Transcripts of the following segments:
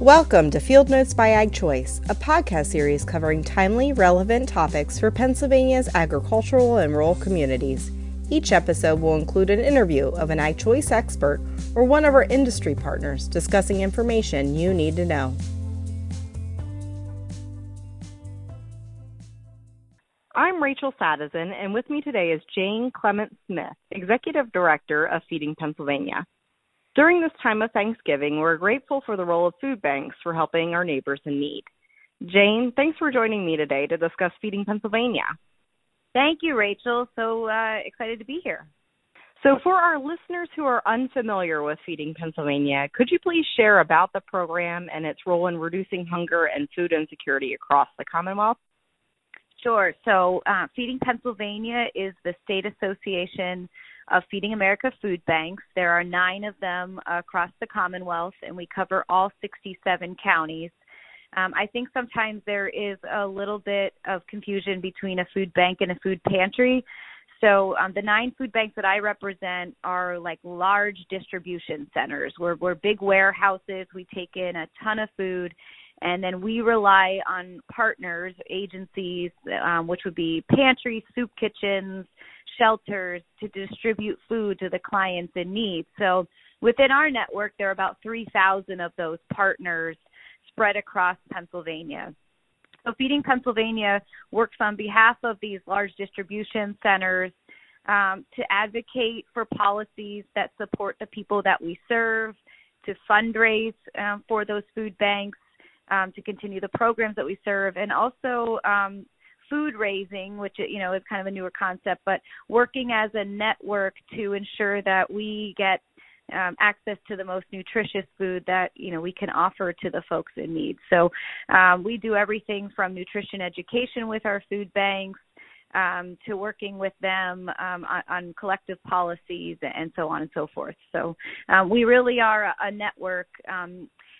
Welcome to Field Notes by Ag Choice, a podcast series covering timely, relevant topics for Pennsylvania's agricultural and rural communities. Each episode will include an interview of an Ag Choice expert or one of our industry partners discussing information you need to know. I'm Rachel Sadison, and with me today is Jane Clement Smith, Executive Director of Feeding Pennsylvania. During this time of Thanksgiving, we're grateful for the role of food banks for helping our neighbors in need. Jane, thanks for joining me today to discuss Feeding Pennsylvania. Thank you, Rachel. So uh, excited to be here. So, for our listeners who are unfamiliar with Feeding Pennsylvania, could you please share about the program and its role in reducing hunger and food insecurity across the Commonwealth? Sure. So, uh, Feeding Pennsylvania is the state association of Feeding America food banks. There are nine of them across the Commonwealth, and we cover all 67 counties. Um, I think sometimes there is a little bit of confusion between a food bank and a food pantry. So um, the nine food banks that I represent are like large distribution centers. We're, we're big warehouses. We take in a ton of food and then we rely on partners, agencies, um, which would be pantries, soup kitchens, shelters, to distribute food to the clients in need. So within our network, there are about 3,000 of those partners spread across Pennsylvania. So Feeding Pennsylvania works on behalf of these large distribution centers um, to advocate for policies that support the people that we serve, to fundraise um, for those food banks, um, to continue the programs that we serve, and also um, food raising, which you know is kind of a newer concept, but working as a network to ensure that we get um, access to the most nutritious food that you know we can offer to the folks in need. So um, we do everything from nutrition education with our food banks um, to working with them um, on, on, collective policies and so on and so forth. So um, we really are a, a network.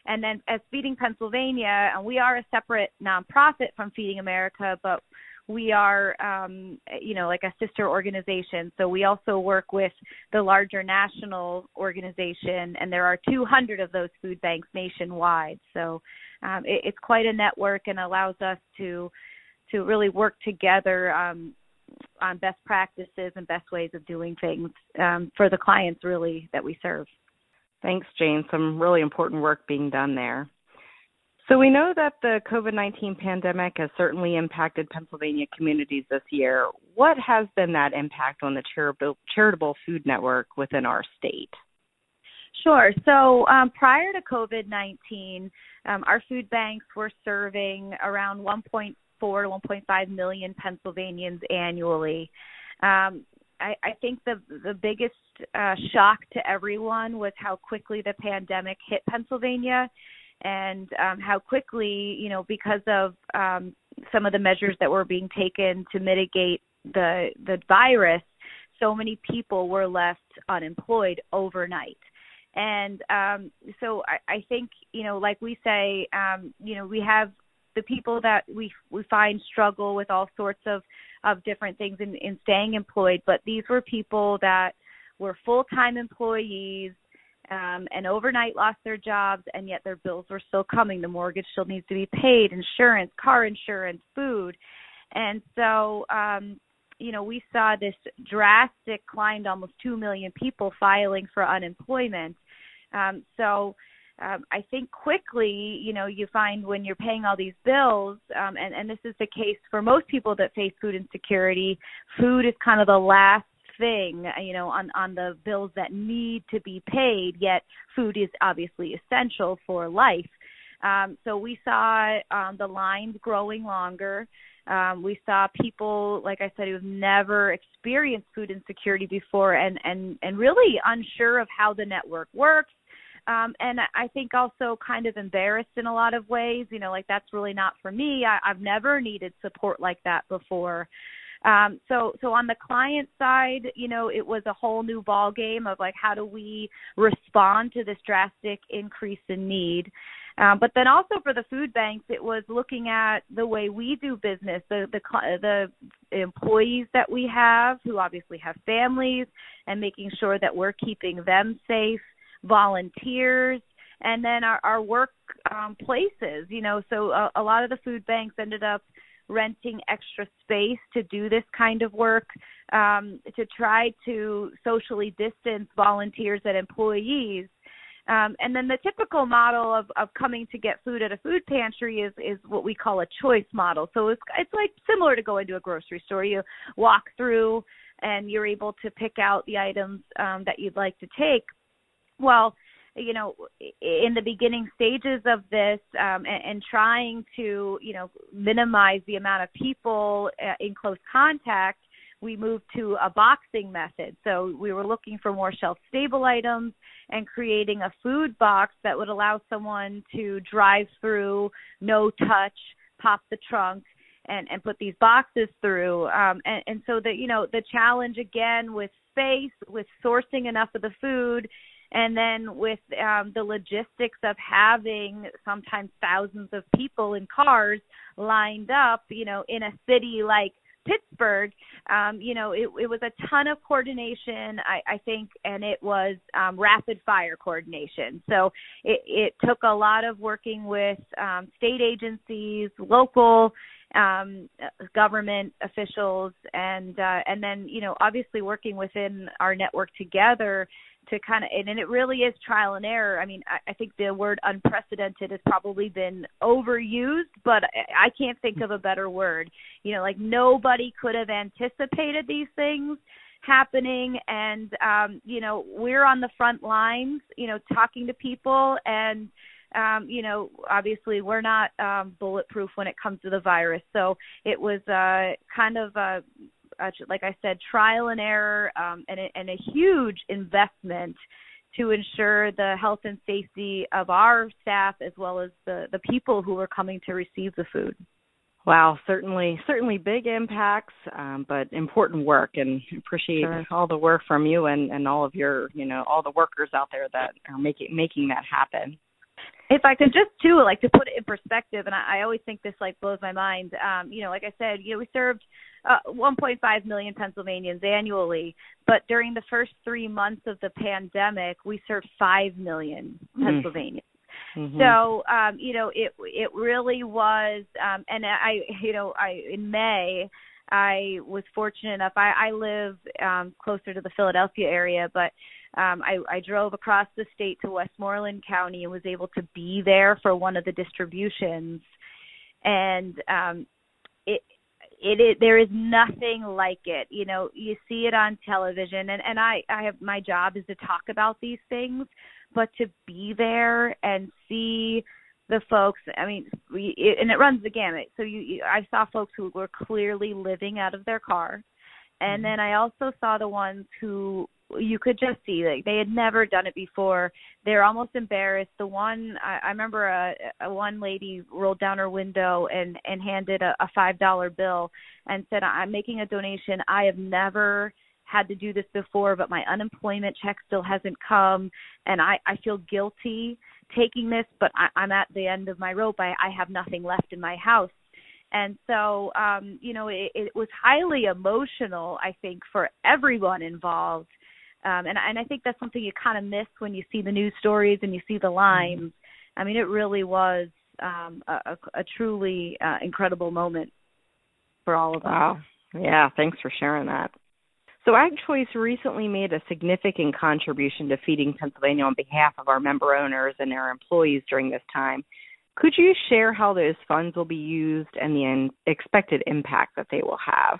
And then as Feeding Pennsylvania, and we are a separate nonprofit from Feeding America, but we are um, you know like a sister organization. So we also work with the larger national organization and there are 200 of those food banks nationwide. So um, it, it's quite a network and allows us to to really work together um, on best practices and best ways of doing things um, for the clients really that we serve thanks jane some really important work being done there so we know that the COVID 19 pandemic has certainly impacted Pennsylvania communities this year. What has been that impact on the charitable, charitable food network within our state? Sure. So um, prior to COVID 19, um, our food banks were serving around 1.4 to 1.5 million Pennsylvanians annually. Um, I, I think the the biggest uh, shock to everyone was how quickly the pandemic hit Pennsylvania and um, how quickly, you know, because of um, some of the measures that were being taken to mitigate the the virus, so many people were left unemployed overnight. And um, so I, I think, you know, like we say, um, you know, we have the people that we we find struggle with all sorts of of different things in, in staying employed, but these were people that were full time employees um, and overnight lost their jobs, and yet their bills were still coming. The mortgage still needs to be paid, insurance, car insurance, food, and so um, you know we saw this drastic climb to almost two million people filing for unemployment. Um, so um, I think quickly, you know, you find when you're paying all these bills, um, and, and this is the case for most people that face food insecurity, food is kind of the last thing, you know, on on the bills that need to be paid. Yet food is obviously essential for life. Um, so we saw um, the lines growing longer. Um, we saw people, like I said, who've never experienced food insecurity before, and and and really unsure of how the network works. Um, and I think also kind of embarrassed in a lot of ways. You know, like that's really not for me. I, I've never needed support like that before. Um, so so on the client side, you know, it was a whole new ball game of like how do we respond to this drastic increase in need. Um, but then also for the food banks, it was looking at the way we do business, the the the employees that we have, who obviously have families, and making sure that we're keeping them safe, volunteers, and then our, our work um, places. You know, so a, a lot of the food banks ended up renting extra space to do this kind of work um, to try to socially distance volunteers and employees. Um, and then the typical model of, of coming to get food at a food pantry is, is what we call a choice model. So it's, it's like similar to going to a grocery store. You walk through and you're able to pick out the items um, that you'd like to take. Well, you know in the beginning stages of this um, and, and trying to you know minimize the amount of people uh, in close contact we moved to a boxing method. So we were looking for more shelf stable items and creating a food box that would allow someone to drive through no touch pop the trunk and and put these boxes through. Um and and so that you know the challenge again with space with sourcing enough of the food and then with um, the logistics of having sometimes thousands of people in cars lined up, you know, in a city like Pittsburgh, um, you know, it, it was a ton of coordination, I, I think, and it was um, rapid fire coordination. So it, it took a lot of working with um, state agencies, local um, government officials, and uh, and then you know, obviously working within our network together to kind of and, and it really is trial and error. I mean, I, I think the word unprecedented has probably been overused, but I, I can't think of a better word. You know, like nobody could have anticipated these things happening and um you know we're on the front lines you know talking to people and um you know obviously we're not um bulletproof when it comes to the virus so it was uh kind of uh uh, like I said, trial and error, um, and, a, and a huge investment to ensure the health and safety of our staff as well as the the people who are coming to receive the food. Wow, certainly, certainly big impacts, um, but important work, and appreciate sure. all the work from you and and all of your, you know, all the workers out there that are making making that happen if I could just too like to put it in perspective, and I, I always think this like blows my mind. Um, you know, like I said, you know, we served uh, 1.5 million Pennsylvanians annually, but during the first three months of the pandemic, we served 5 million mm-hmm. Pennsylvanians. Mm-hmm. So, um, you know, it it really was, um, and I, you know, I in May. I was fortunate enough. I, I live um, closer to the Philadelphia area, but um, I, I drove across the state to Westmoreland County and was able to be there for one of the distributions. And um, it, it is there is nothing like it you know you see it on television and and i i have my job is to talk about these things but to be there and see the folks i mean we it, and it runs the gamut so you, you i saw folks who were clearly living out of their car and mm-hmm. then i also saw the ones who you could just see like they had never done it before. They're almost embarrassed. The one I, I remember a, a one lady rolled down her window and and handed a, a five dollar bill and said, "I'm making a donation. I have never." had to do this before but my unemployment check still hasn't come and i i feel guilty taking this but i i'm at the end of my rope i i have nothing left in my house and so um you know it, it was highly emotional i think for everyone involved um, and and I think that's something you kind of miss when you see the news stories and you see the mm-hmm. lines. I mean, it really was um, a, a, truly uh, incredible moment for all of us. Wow. Yeah, thanks for sharing that. So Ag Choice recently made a significant contribution to Feeding Pennsylvania on behalf of our member owners and their employees during this time. Could you share how those funds will be used and the expected impact that they will have?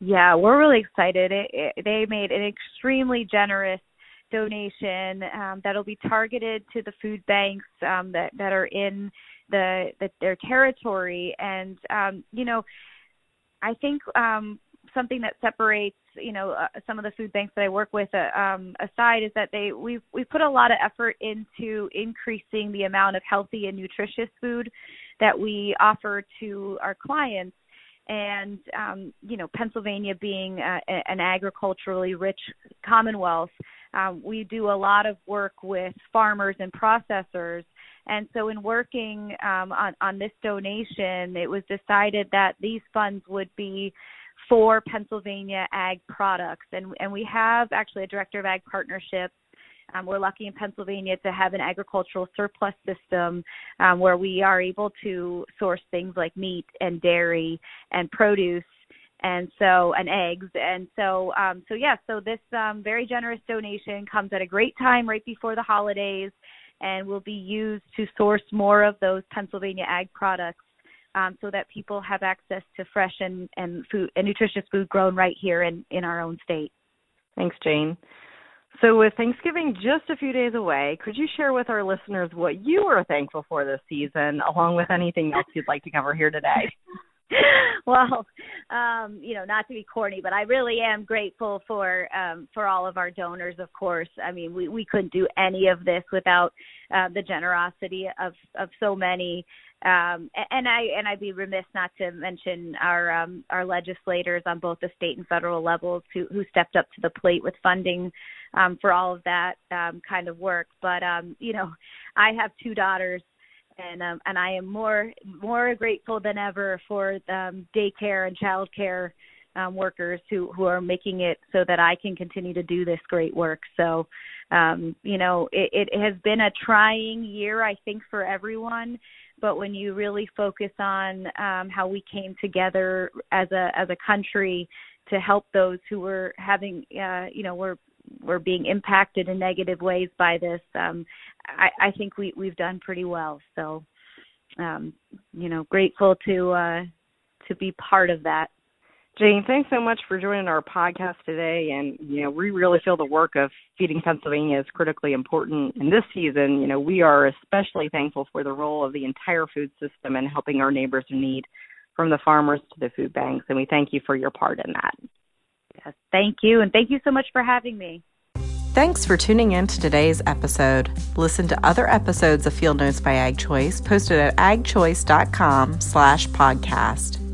Yeah, we're really excited. It, it, they made an extremely generous donation um, that'll be targeted to the food banks um, that that are in the, the their territory, and um, you know, I think um, something that separates you know uh, some of the food banks that I work with uh, um, aside is that they we we put a lot of effort into increasing the amount of healthy and nutritious food that we offer to our clients and um, you know Pennsylvania being a, an agriculturally rich commonwealth, um, we do a lot of work with farmers and processors. And so, in working um, on, on this donation, it was decided that these funds would be for Pennsylvania ag products, and and we have actually a director of ag partnerships. Um, we're lucky in Pennsylvania to have an agricultural surplus system um, where we are able to source things like meat and dairy and produce and so and eggs. And so um so yeah so this um very generous donation comes at a great time right before the holidays and will be used to source more of those Pennsylvania ag products um, so that people have access to fresh and, and food and nutritious food grown right here in, in our own state. Thanks, Jane. So, with Thanksgiving just a few days away, could you share with our listeners what you are thankful for this season, along with anything else you'd like to cover here today? well, um, you know, not to be corny, but I really am grateful for um, for all of our donors. Of course, I mean, we we couldn't do any of this without uh, the generosity of of so many. Um, and I and I'd be remiss not to mention our um, our legislators on both the state and federal levels who who stepped up to the plate with funding um, for all of that um, kind of work. But um, you know, I have two daughters and um, and I am more more grateful than ever for um, daycare and childcare um, workers who who are making it so that I can continue to do this great work. So, um, you know, it, it has been a trying year, I think, for everyone. But when you really focus on um, how we came together as a as a country to help those who were having, uh, you know, were were being impacted in negative ways by this, um, I, I think we we've done pretty well. So, um, you know, grateful to uh, to be part of that. Jane, thanks so much for joining our podcast today. And, you know, we really feel the work of Feeding Pennsylvania is critically important. In this season, you know, we are especially thankful for the role of the entire food system in helping our neighbors in need, from the farmers to the food banks. And we thank you for your part in that. Yes, thank you. And thank you so much for having me. Thanks for tuning in to today's episode. Listen to other episodes of Field Notes by Ag Choice posted at agchoice.com slash podcast.